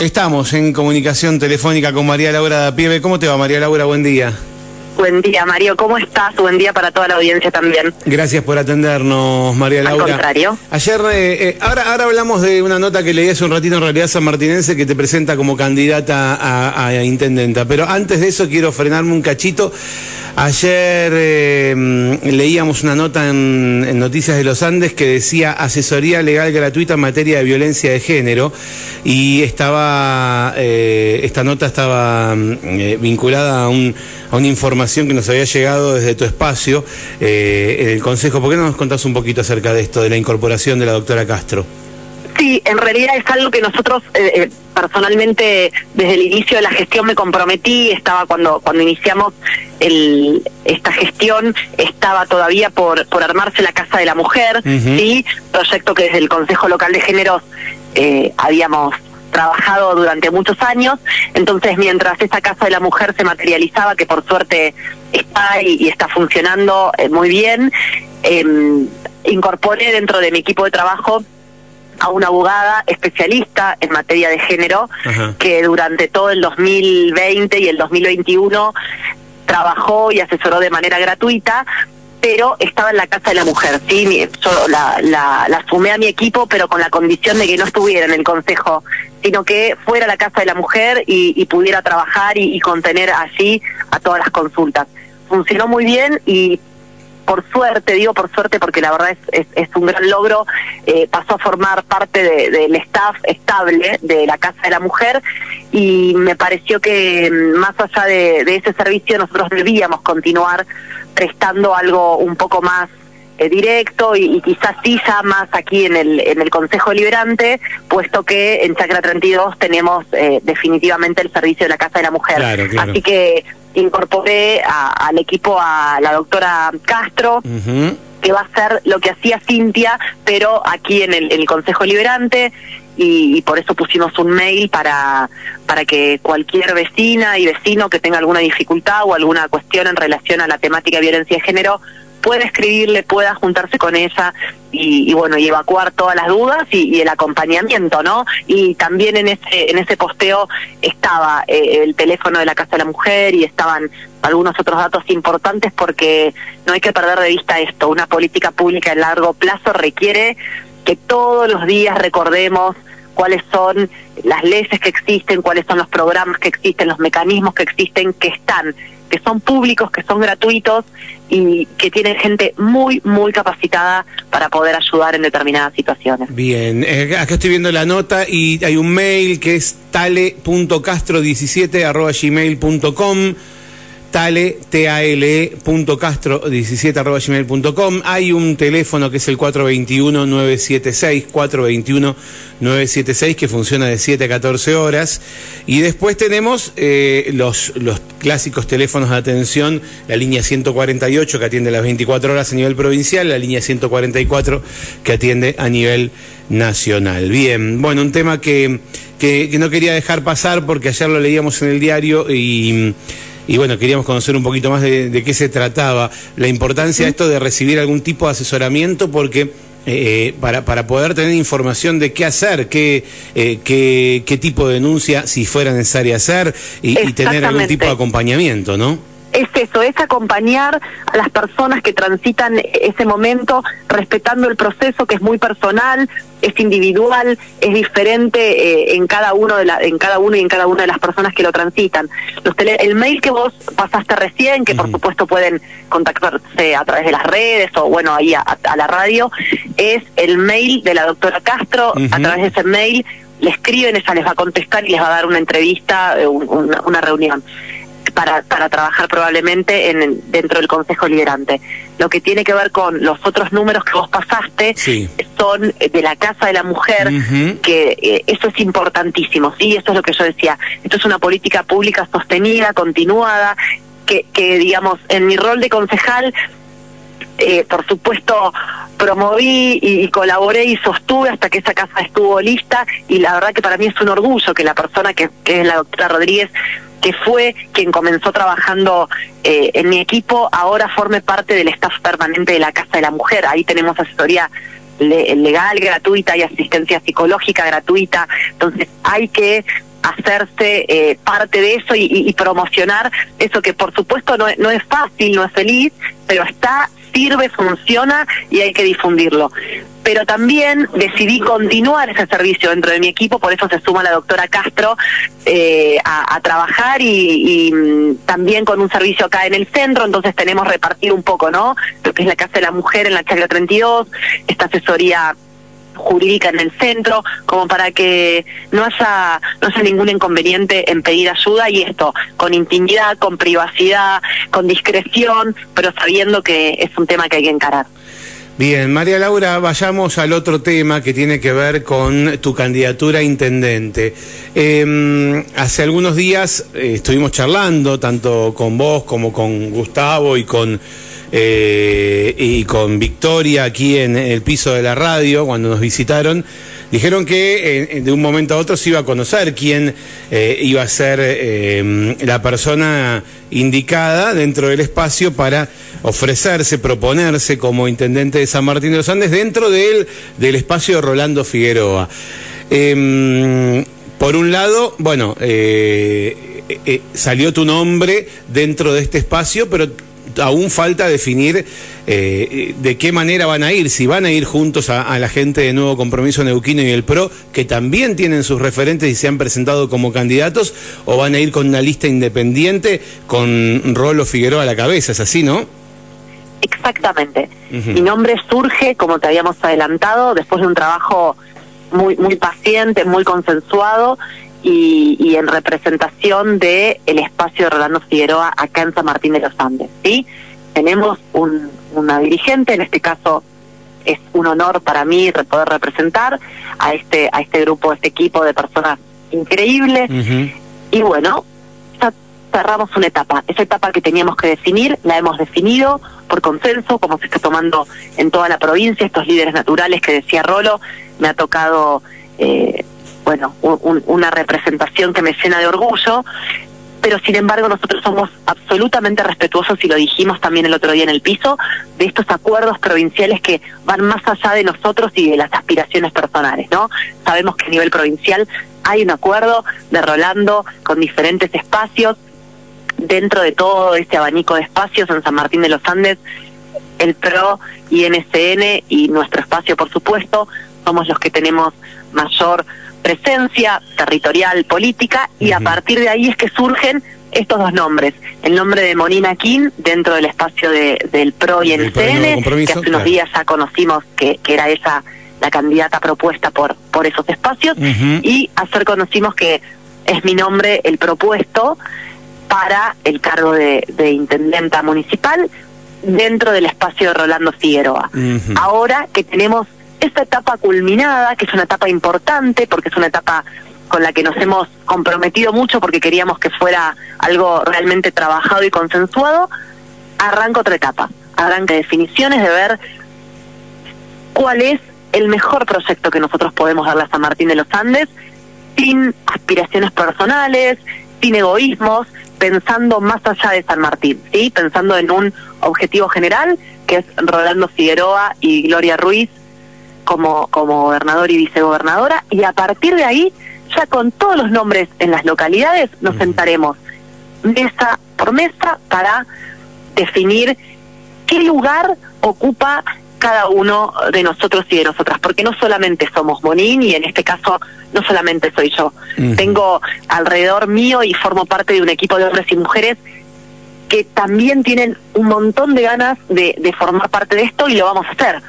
Estamos en comunicación telefónica con María Laura Pieve. ¿Cómo te va, María Laura? Buen día. Buen día, Mario. ¿Cómo estás? Buen día para toda la audiencia también. Gracias por atendernos, María Laura. Al contrario. Ayer, eh, eh, ahora, ahora hablamos de una nota que leí hace un ratito en realidad San Martinense que te presenta como candidata a, a intendenta. Pero antes de eso quiero frenarme un cachito. Ayer eh, leíamos una nota en, Noticias de los Andes que decía asesoría legal gratuita en materia de violencia de género y estaba esta nota estaba vinculada a, un, a una información que nos había llegado desde tu espacio eh, en el Consejo. ¿Por qué no nos contás un poquito acerca de esto, de la incorporación de la doctora Castro? Sí, en realidad es algo que nosotros eh, eh, personalmente desde el inicio de la gestión me comprometí, estaba cuando cuando iniciamos el, esta gestión, estaba todavía por, por armarse la Casa de la Mujer, ¿sí? proyecto que desde el Consejo Local de Géneros habíamos trabajado durante muchos años, entonces mientras esa Casa de la Mujer se materializaba, que por suerte está y, está funcionando eh, muy bien, eh, incorporé dentro de mi equipo de trabajo a una abogada especialista en materia de género que durante todo el 2020 y el 2021 trabajó y asesoró de manera gratuita pero estaba en la casa de la mujer, ¿sí? Yo la, la, sumé a mi equipo, pero con la condición de que no estuviera en el consejo, sino que fuera a la casa de la mujer y, pudiera trabajar y, contener allí a todas las consultas. Funcionó muy bien y por suerte, digo por suerte porque la verdad es, es, un gran logro, eh, pasó a formar parte del staff estable de la Casa de la Mujer y me pareció que mm, más allá de, de ese servicio nosotros debíamos continuar prestando algo un poco más eh, directo y, quizás sí ya más aquí en el, en el Consejo Liberante, puesto que en Chacra 32 tenemos eh, definitivamente el servicio de la Casa de la Mujer. Así que incorporé al equipo a la doctora Castro. que va a ser lo que hacía Cintia, pero aquí en el, Consejo Liberante, y, por eso pusimos un mail para, para que cualquier vecina y vecino que tenga alguna dificultad o alguna cuestión en relación a la temática de violencia de género pueda escribirle, pueda juntarse con ella y, bueno, y evacuar todas las dudas y, el acompañamiento, ¿no? Y también en ese, en ese posteo estaba eh, el teléfono de la Casa de la Mujer y estaban algunos otros datos importantes porque no hay que perder de vista esto. Una política pública a largo plazo requiere que todos los días recordemos cuáles son las leyes que existen, cuáles son los programas que existen, los mecanismos que existen, que están que son públicos, que son gratuitos y que tienen gente muy, muy capacitada para poder ayudar en determinadas situaciones. Bien, eh, acá estoy viendo la nota y hay un mail que es tale.castro17 tale, tale.castro 17 gmail.com. Hay un teléfono que es el 421-976, 421-976, que funciona de 7 a 14 horas. Y después tenemos eh, los, los clásicos teléfonos de atención, la línea 148 que atiende las 24 horas a nivel provincial, la línea 144 que atiende a nivel nacional. Bien, bueno, un tema que, que no quería dejar pasar porque ayer lo leíamos en el diario y y bueno, queríamos conocer un poquito más de, qué se trataba, la importancia de esto de recibir algún tipo de asesoramiento, porque eh, para, para poder tener información de qué hacer, qué, eh, qué, qué tipo de denuncia, si fuera necesaria hacer, y, y tener algún tipo de acompañamiento, ¿no? Es eso, es acompañar a las personas que transitan ese momento respetando el proceso que es muy personal, es individual, es diferente eh, en cada uno de la, en cada uno y en cada una de las personas que lo transitan. Los el mail que vos pasaste recién, que por supuesto pueden contactarse a través de las redes o bueno ahí a, la radio, es el mail de la doctora Castro. A través de ese mail le escriben, ella les va a contestar y les va a dar una entrevista, eh, una reunión para, para trabajar probablemente en, dentro del Consejo Liberante. Lo que tiene que ver con los otros números que vos pasaste son de la Casa de la Mujer, que eh, eso es importantísimo, ¿sí? Eso es lo que yo decía. Esto es una política pública sostenida, continuada, que, que digamos, en mi rol de concejal eh, por supuesto, promoví y, colaboré y sostuve hasta que esa casa estuvo lista y la verdad que para mí es un orgullo que la persona que, que es la doctora Rodríguez que fue quien comenzó trabajando eh, en mi equipo, ahora forme parte del staff permanente de la Casa de la Mujer. Ahí tenemos asesoría legal gratuita y asistencia psicológica gratuita. Entonces hay que hacerse eh, parte de eso y, promocionar eso que por supuesto no, no es fácil, no es feliz, pero está, sirve, funciona y hay que difundirlo pero también decidí continuar ese servicio dentro de mi equipo, por eso se suma la doctora Castro eh, a, trabajar y, mm, también con un servicio acá en el centro, entonces tenemos repartido un poco, ¿no? Lo que es la Casa de la Mujer en la Chacra 32, esta asesoría jurídica en el centro, como para que no haya, no haya ningún inconveniente en pedir ayuda y esto, con intimidad, con privacidad, con discreción, pero sabiendo que es un tema que hay que encarar. Bien, María Laura, vayamos al otro tema que tiene que ver con tu candidatura a intendente. Em, hace algunos días eh, estuvimos charlando, tanto con vos como con Gustavo y con, eh, y con Victoria aquí en el piso de la radio, cuando nos visitaron. Dijeron que de un momento a otro se iba a conocer quién eh, iba a ser la persona indicada dentro del espacio para ofrecerse, proponerse como intendente de San Martín de los Andes dentro del, del espacio de Rolando Figueroa. Em, por un lado, bueno, eh, eh, salió tu nombre dentro de este espacio, pero aún falta definir eh, de qué manera van a ir, si van a ir juntos a, la gente de Nuevo Compromiso Neuquino y el PRO, que también tienen sus referentes y se han presentado como candidatos, o van a ir con una lista independiente con Rolo Figueroa a la cabeza, es así, ¿no? Exactamente. Mi nombre surge, como te habíamos adelantado, después de un trabajo muy muy paciente, muy consensuado y, en representación de el espacio de Rolando Figueroa acá en San Martín de los Andes. ¿sí? Tenemos un, una dirigente, en este caso es un honor para mí poder representar a este a este grupo, a este equipo de personas increíbles. Y bueno, ya cerramos una etapa. Esa etapa que teníamos que definir, la hemos definido por consenso, como se está tomando en toda la provincia, estos líderes naturales que decía Rolo, me ha tocado eh, bueno, una representación que me llena de orgullo, pero sin embargo nosotros somos absolutamente respetuosos y lo dijimos también el otro día en el piso de estos acuerdos provinciales que van más allá de nosotros y de las aspiraciones personales, ¿no? Sabemos que a nivel provincial hay un acuerdo de Rolando con diferentes espacios dentro de todo este abanico de espacios en San Martín de los Andes, el PRO y NSN y nuestro espacio, por supuesto, somos los que tenemos mayor presencia territorial, política, y a partir de ahí es que surgen estos dos nombres. El nombre de Monina King dentro del espacio de, del PRO y el CN, que hace unos días ya conocimos que, que, era esa la candidata propuesta por, por esos espacios, y ayer conocimos que es mi nombre el propuesto para el cargo de, de intendenta municipal dentro del espacio de Rolando Figueroa. Ahora que tenemos esta etapa culminada, que es una etapa importante, porque es una etapa con la que nos hemos comprometido mucho porque queríamos que fuera algo realmente trabajado y consensuado, arranca otra etapa, arranca definiciones de ver cuál es el mejor proyecto que nosotros podemos darle a San Martín de los Andes, sin aspiraciones personales, sin egoísmos, pensando más allá de San Martín, ¿sí? pensando en un objetivo general, que es Rolando Figueroa y Gloria Ruiz como, como gobernador y vicegobernadora, y a partir de ahí, ya con todos los nombres en las localidades, nos sentaremos mesa por mesa para definir qué lugar ocupa cada uno de nosotros y de nosotras, porque no solamente somos Monín y en este caso no solamente soy yo, tengo alrededor mío y formo parte de un equipo de hombres y mujeres que también tienen un montón de ganas de, de formar parte de esto y lo vamos a hacer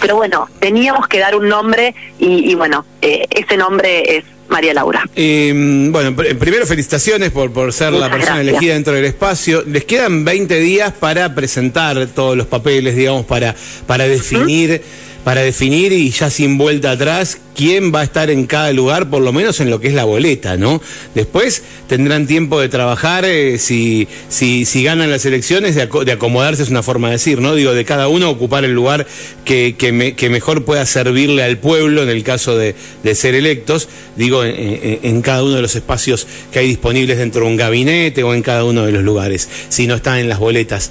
pero bueno, teníamos que dar un nombre y, bueno, eh, ese nombre es María Laura. Em, bueno, primero felicitaciones por, por ser la persona elegida dentro del espacio. Les quedan 20 días para presentar todos los papeles, digamos, para, para definir para definir y ya sin vuelta atrás quién va a estar en cada lugar, por lo menos en lo que es la boleta, ¿no? Después tendrán tiempo de trabajar, eh, si, si, si ganan las elecciones, de, acomodarse es una forma de decir, ¿no? Digo, de cada uno ocupar el lugar que, que, mejor pueda servirle al pueblo en el caso de, de ser electos, digo, en, cada uno de los espacios que hay disponibles dentro de un gabinete o en cada uno de los lugares, si no están en las boletas.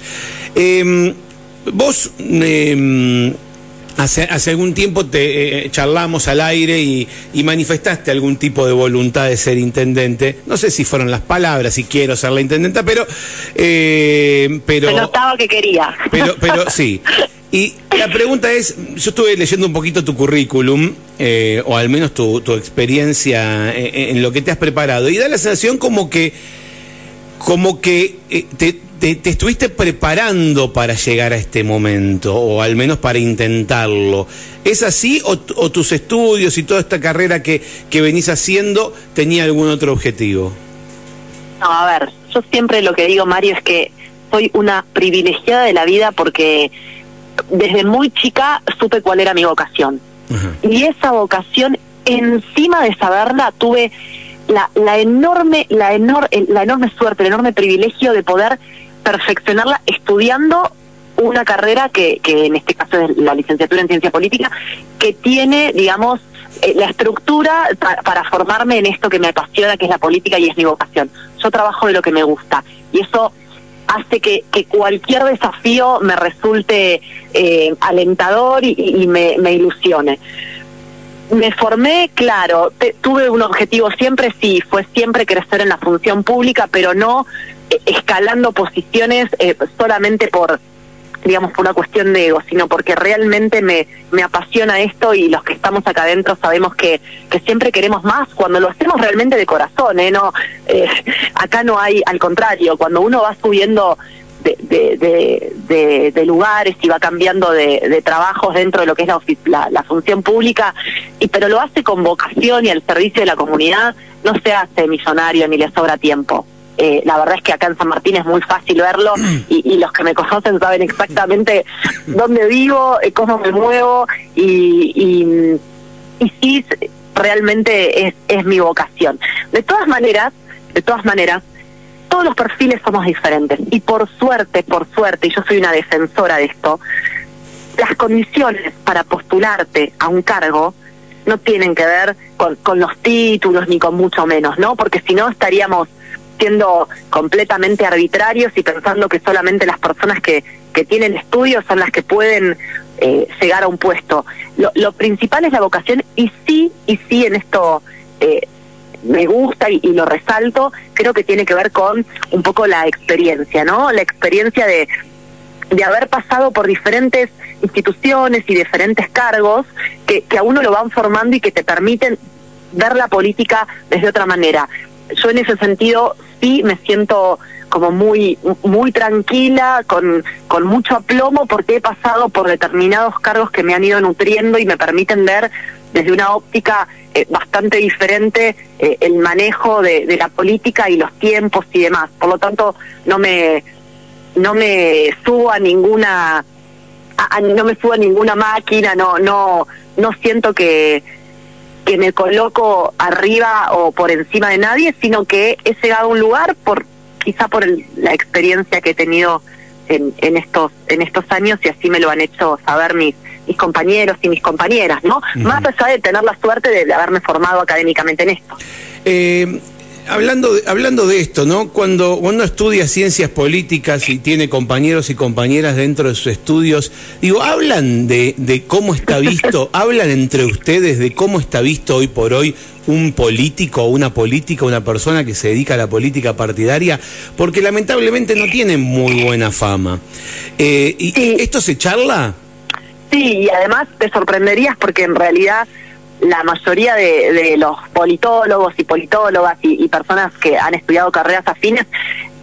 Eh, vos... Eh, Hace, hace algún tiempo te eh, charlamos al aire y, manifestaste algún tipo de voluntad de ser intendente. No sé si fueron las palabras, si quiero ser la intendenta, pero... Eh, pero Se notaba que quería. Pero, pero sí. Y la pregunta es, yo estuve leyendo un poquito tu currículum, eh, o al menos tu, tu experiencia en, lo que te has preparado, y da la sensación como que, como que te, te, estuviste preparando para llegar a este momento, o al menos para intentarlo. ¿Es así o, tus estudios y toda esta carrera que, que venís haciendo tenía algún otro objetivo? No, a ver, yo siempre lo que digo, Mario, es que soy una privilegiada de la vida porque desde muy chica supe cuál era mi vocación. Y esa vocación, encima de saberla, tuve la, la enorme, la, enorme la enorme suerte, el enorme privilegio de poder perfeccionarla estudiando una carrera que, que en este caso es la licenciatura en ciencia política, que tiene, digamos, eh, la estructura para formarme en esto que me apasiona, que es la política y es mi vocación. Yo trabajo de lo que me gusta y eso hace que, cualquier desafío me resulte eh, alentador y, me, me, ilusione. Me formé, claro, tuve un objetivo siempre, sí, fue siempre crecer en la función pública, pero no escalando posiciones eh, solamente por digamos por una cuestión de ego, sino porque realmente me, me apasiona esto y los que estamos acá adentro sabemos que, que siempre queremos más cuando lo hacemos realmente de corazón, ¿eh? No, eh, acá no hay, al contrario, cuando uno va subiendo de, de, lugares y va cambiando de, trabajos dentro de lo que es la, la, función pública, y pero lo hace con vocación y al servicio de la comunidad, no se hace millonario ni le sobra tiempo. Eh, la verdad es que acá en San Martín es muy fácil verlo y, los que me conocen saben exactamente dónde vivo, eh, cómo me muevo y, y, y sí, realmente es, es mi vocación. De todas maneras, de todas maneras, todos los perfiles somos diferentes y por suerte, por suerte, y yo soy una defensora de esto, las condiciones para postularte a un cargo no tienen que ver con, con los títulos ni con mucho menos, ¿no? Porque si no estaríamos siendo completamente arbitrarios y pensando que solamente las personas que, que tienen estudios son las que pueden eh, llegar a un puesto. Lo, principal es la vocación y sí, y sí en esto eh, me gusta y, lo resalto, creo que tiene que ver con un poco la experiencia, ¿no? La experiencia de, de haber pasado por diferentes instituciones y diferentes cargos que, que a uno lo van formando y que te permiten ver la política desde otra manera yo en ese sentido sí me siento como muy muy tranquila, con, con mucho aplomo, porque he pasado por determinados cargos que me han ido nutriendo y me permiten ver desde una óptica eh, bastante diferente eh, el manejo de, la política y los tiempos y demás. Por lo tanto, no me no me subo a ninguna no me subo a ninguna máquina, no no no siento que que me coloco arriba o por encima de nadie, sino que he llegado a un lugar por quizá por la experiencia que he tenido en, en, estos en estos años y así me lo han hecho saber mis mis compañeros y mis compañeras, ¿no? Más allá de tener la suerte de, haberme formado académicamente en esto. Eh, hablando, de, hablando de esto, ¿no? Cuando uno estudia ciencias políticas y tiene compañeros y compañeras dentro de sus estudios, digo, hablan de, de cómo está visto, hablan entre ustedes de cómo está visto hoy por hoy un político o una política, una persona que se dedica a la política partidaria, porque lamentablemente no tiene muy buena fama. Eh, ¿Y esto se charla? Sí, y además te sorprenderías porque en realidad la mayoría de, de los politólogos y politólogas y, personas que han estudiado carreras afines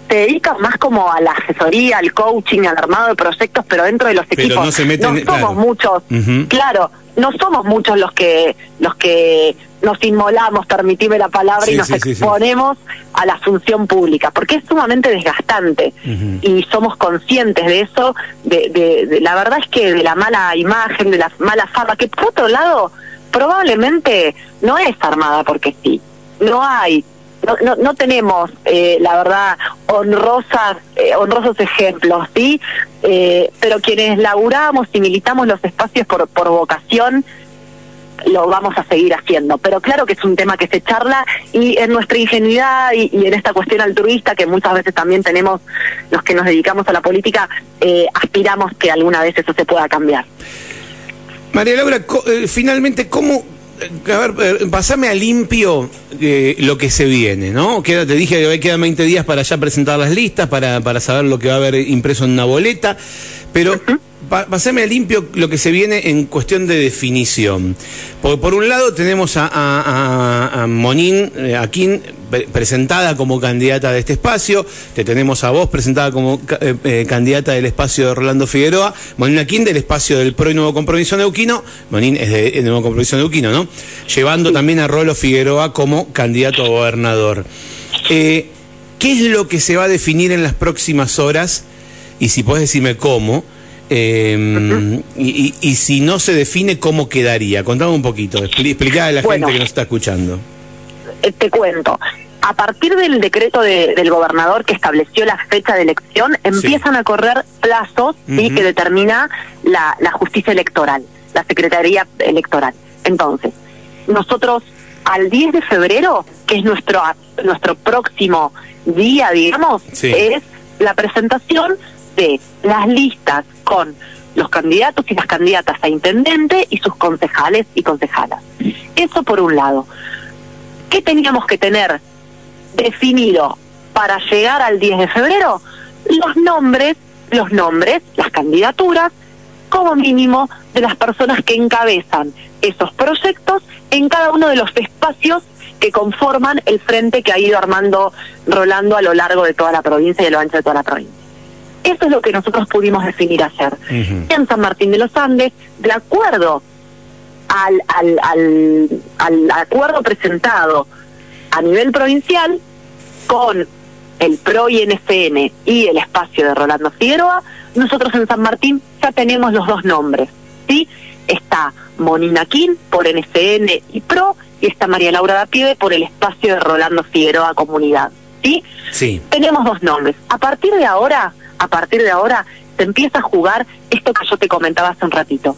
se dedican más como a la asesoría, al coaching, al armado de proyectos, pero dentro de los equipos no, se meten, no somos muchos, claro, no somos muchos los que los que nos inmolamos, permitime la palabra, y nos exponemos a la función pública, porque es sumamente desgastante. Y somos conscientes de eso, de, de, de, la verdad es que de la mala imagen, de la mala fama, que por otro lado probablemente no es armada porque sí. No hay, no, no, no tenemos, eh, la verdad, honrosas, eh, honrosos ejemplos, ¿sí? Eh, pero quienes laburamos y militamos los espacios por, por vocación, lo vamos a seguir haciendo. Pero claro que es un tema que se charla y en nuestra ingenuidad y, y en esta cuestión altruista que muchas veces también tenemos los que nos dedicamos a la política, aspiramos que alguna vez eso se pueda cambiar. María Laura, eh, finalmente, ¿cómo a ver, eh, pasame a limpio eh, lo que se viene, ¿no? Queda, te dije que quedan 20 días para ya presentar las listas, para, para saber lo que va a haber impreso en una boleta, pero a limpio lo que se viene en cuestión de definición. Porque por un lado tenemos a, a, a, Monín eh, Aquín presentada como candidata de este espacio, te tenemos a vos presentada como eh, eh, candidata del espacio de Rolando Figueroa, Monín Aquín del espacio del PRO y Nuevo Compromiso Neuquino, Monín es de, Nuevo Compromiso Neuquino, ¿no? Llevando también a Rolo Figueroa como candidato a gobernador. ¿Qué es lo que se va a definir en las próximas horas? Y si puedes decirme cómo. Eh, y, si no se define, ¿cómo quedaría? Contame un poquito, explica a la gente que nos está escuchando. Eh, te cuento. A partir del decreto del gobernador que estableció la fecha de elección, empiezan a correr plazos que determina la, la justicia electoral, la Secretaría Electoral. Entonces, nosotros al 10 de febrero, que es nuestro, nuestro próximo día, digamos, es la presentación de las listas con los candidatos y las candidatas a intendente y sus concejales y concejalas. Eso por un lado. ¿Qué teníamos que tener definido para llegar al 10 de febrero? Los nombres, los nombres, las candidaturas, como mínimo, de las personas que encabezan esos proyectos en cada uno de los espacios que conforman el frente que ha ido armando Rolando a lo largo de toda la provincia y a lo ancho de toda la provincia. Eso es lo que nosotros pudimos definir hacer. En San Martín de los Andes, de acuerdo al, al, al, al acuerdo presentado a nivel provincial con el PRO y NFN y el espacio de Rolando Figueroa, nosotros en San Martín ya tenemos los dos nombres. ¿sí? Está Monina Quín por NFN y PRO y está María Laura Dapieve por el espacio de Rolando Figueroa Comunidad. ¿sí? Sí. Tenemos dos nombres. A partir de ahora a partir de ahora se empieza a jugar esto que yo te comentaba hace un ratito.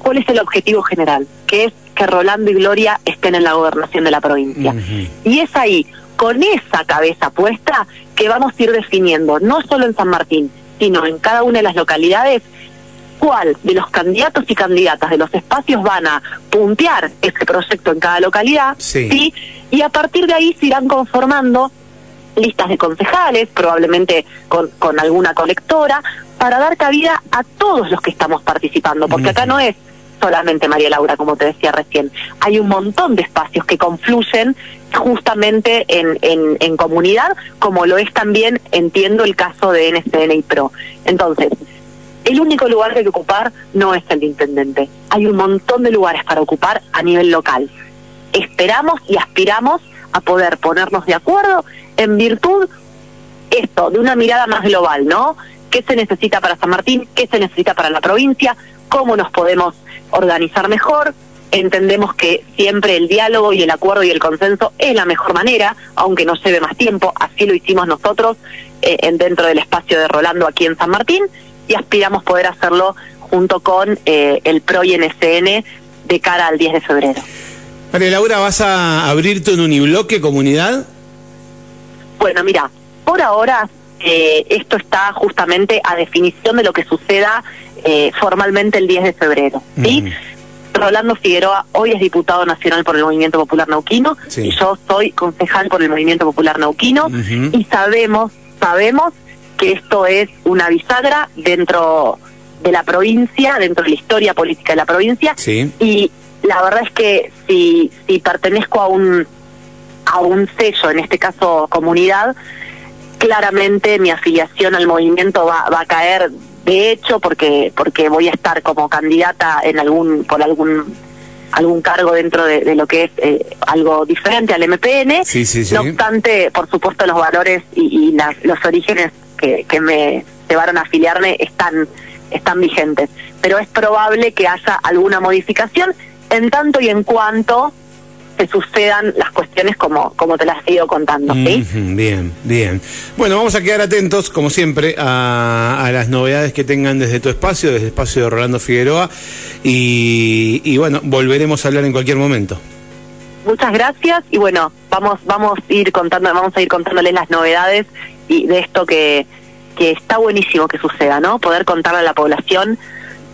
¿Cuál es el objetivo general? Que es que Rolando y Gloria estén en la gobernación de la provincia. Y es ahí, con esa cabeza puesta, que vamos a ir definiendo, no solo en San Martín, sino en cada una de las localidades, cuál de los candidatos y candidatas de los espacios van a puntear ese proyecto en cada localidad, ¿sí? y a partir de ahí se irán conformando listas de concejales, probablemente con, alguna colectora, para dar cabida a todos los que estamos participando, porque acá no es solamente María Laura, como te decía recién, hay un montón de espacios que confluyen justamente en, en, en comunidad, como lo es también, entiendo, el caso de NCN y PRO. Entonces, el único lugar que hay que ocupar no es el de intendente. Hay un montón de lugares para ocupar a nivel local. Esperamos y aspiramos a poder ponernos de acuerdo en virtud esto, de una mirada más global, ¿no? ¿Qué se necesita para San Martín? ¿Qué se necesita para la provincia? ¿Cómo nos podemos organizar mejor? Entendemos que siempre el diálogo y el acuerdo y el consenso es la mejor manera, aunque nos lleve más tiempo, así lo hicimos nosotros eh, en, dentro del espacio de Rolando aquí en San Martín y aspiramos poder hacerlo junto con eh, el PRO y NCN de cara al 10 de febrero. María Laura, ¿vas a abrirte un unibloque comunidad? Bueno, mira, por ahora eh, esto está justamente a definición de lo que suceda eh, formalmente el 10 de febrero. ¿sí? Rolando Figueroa hoy es diputado nacional por el Movimiento Popular Neuquino y yo soy concejal por el Movimiento Popular Neuquino y sabemos, sabemos que esto es una bisagra dentro de la provincia, dentro de la historia política de la provincia y la verdad es que si, si pertenezco a un a un sello, en este caso comunidad, claramente mi afiliación al movimiento va, va a caer de hecho porque porque voy a estar como candidata en algún por algún algún cargo dentro de, lo que es eh, algo diferente al MPN. Sí, sí, No obstante, por supuesto, los valores y, y los orígenes que, que me llevaron a afiliarme están, están vigentes. Pero es probable que haya alguna modificación en tanto y en cuanto se sucedan las cuestiones como, como te las he ido contando. ¿sí? bien, bien. Bueno, vamos a quedar atentos, como siempre, a, las novedades que tengan desde tu espacio, desde el espacio de Rolando Figueroa, y, y bueno, volveremos a hablar en cualquier momento. Muchas gracias y bueno, vamos vamos a ir contando vamos a ir contándoles las novedades y de esto que que está buenísimo que suceda, ¿no? Poder contarle a la población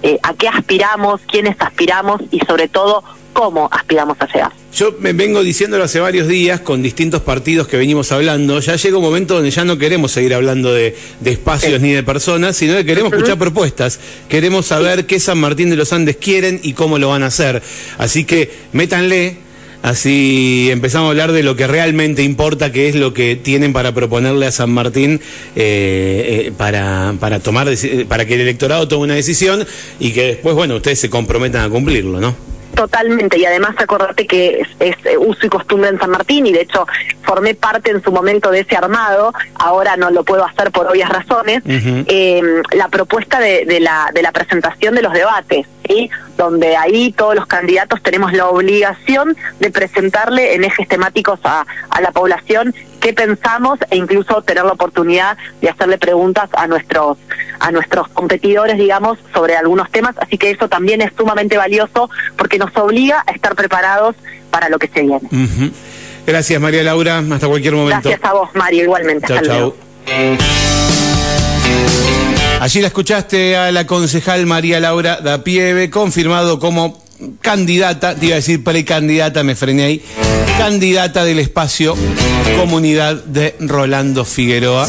eh, a qué aspiramos, quiénes aspiramos y sobre todo cómo aspiramos a llegar. Yo me vengo diciéndolo hace varios días con distintos partidos que venimos hablando. Ya llega un momento donde ya no queremos seguir hablando de, espacios ni de personas, sino que queremos escuchar propuestas. Queremos saber qué San Martín de los Andes quieren y cómo lo van a hacer. Así que métanle Así empezamos a hablar de lo que realmente importa, que es lo que tienen para proponerle a San Martín eh, eh, para, para, tomar, para que el electorado tome una decisión y que después, bueno, ustedes se comprometan a cumplirlo, ¿no? Totalmente, y además acordate que es, uso y costumbre en San Martín, y de hecho formé parte en su momento de ese armado, ahora no lo puedo hacer por obvias razones, eh, la propuesta de, de, la, de la presentación de los debates donde ahí todos los candidatos tenemos la obligación de presentarle en ejes temáticos a, la población qué pensamos e incluso tener la oportunidad de hacerle preguntas a nuestros a nuestros competidores, digamos, sobre algunos temas, así que eso también es sumamente valioso porque nos obliga a estar preparados para lo que se viene. Gracias, María Laura, hasta cualquier momento. Gracias a vos, Mario, igualmente. Chao, chao. Allí la escuchaste a la concejal María Laura Dapieve, confirmado como candidata, te iba a decir precandidata, me frené ahí, candidata del espacio Comunidad de Rolando Figueroa.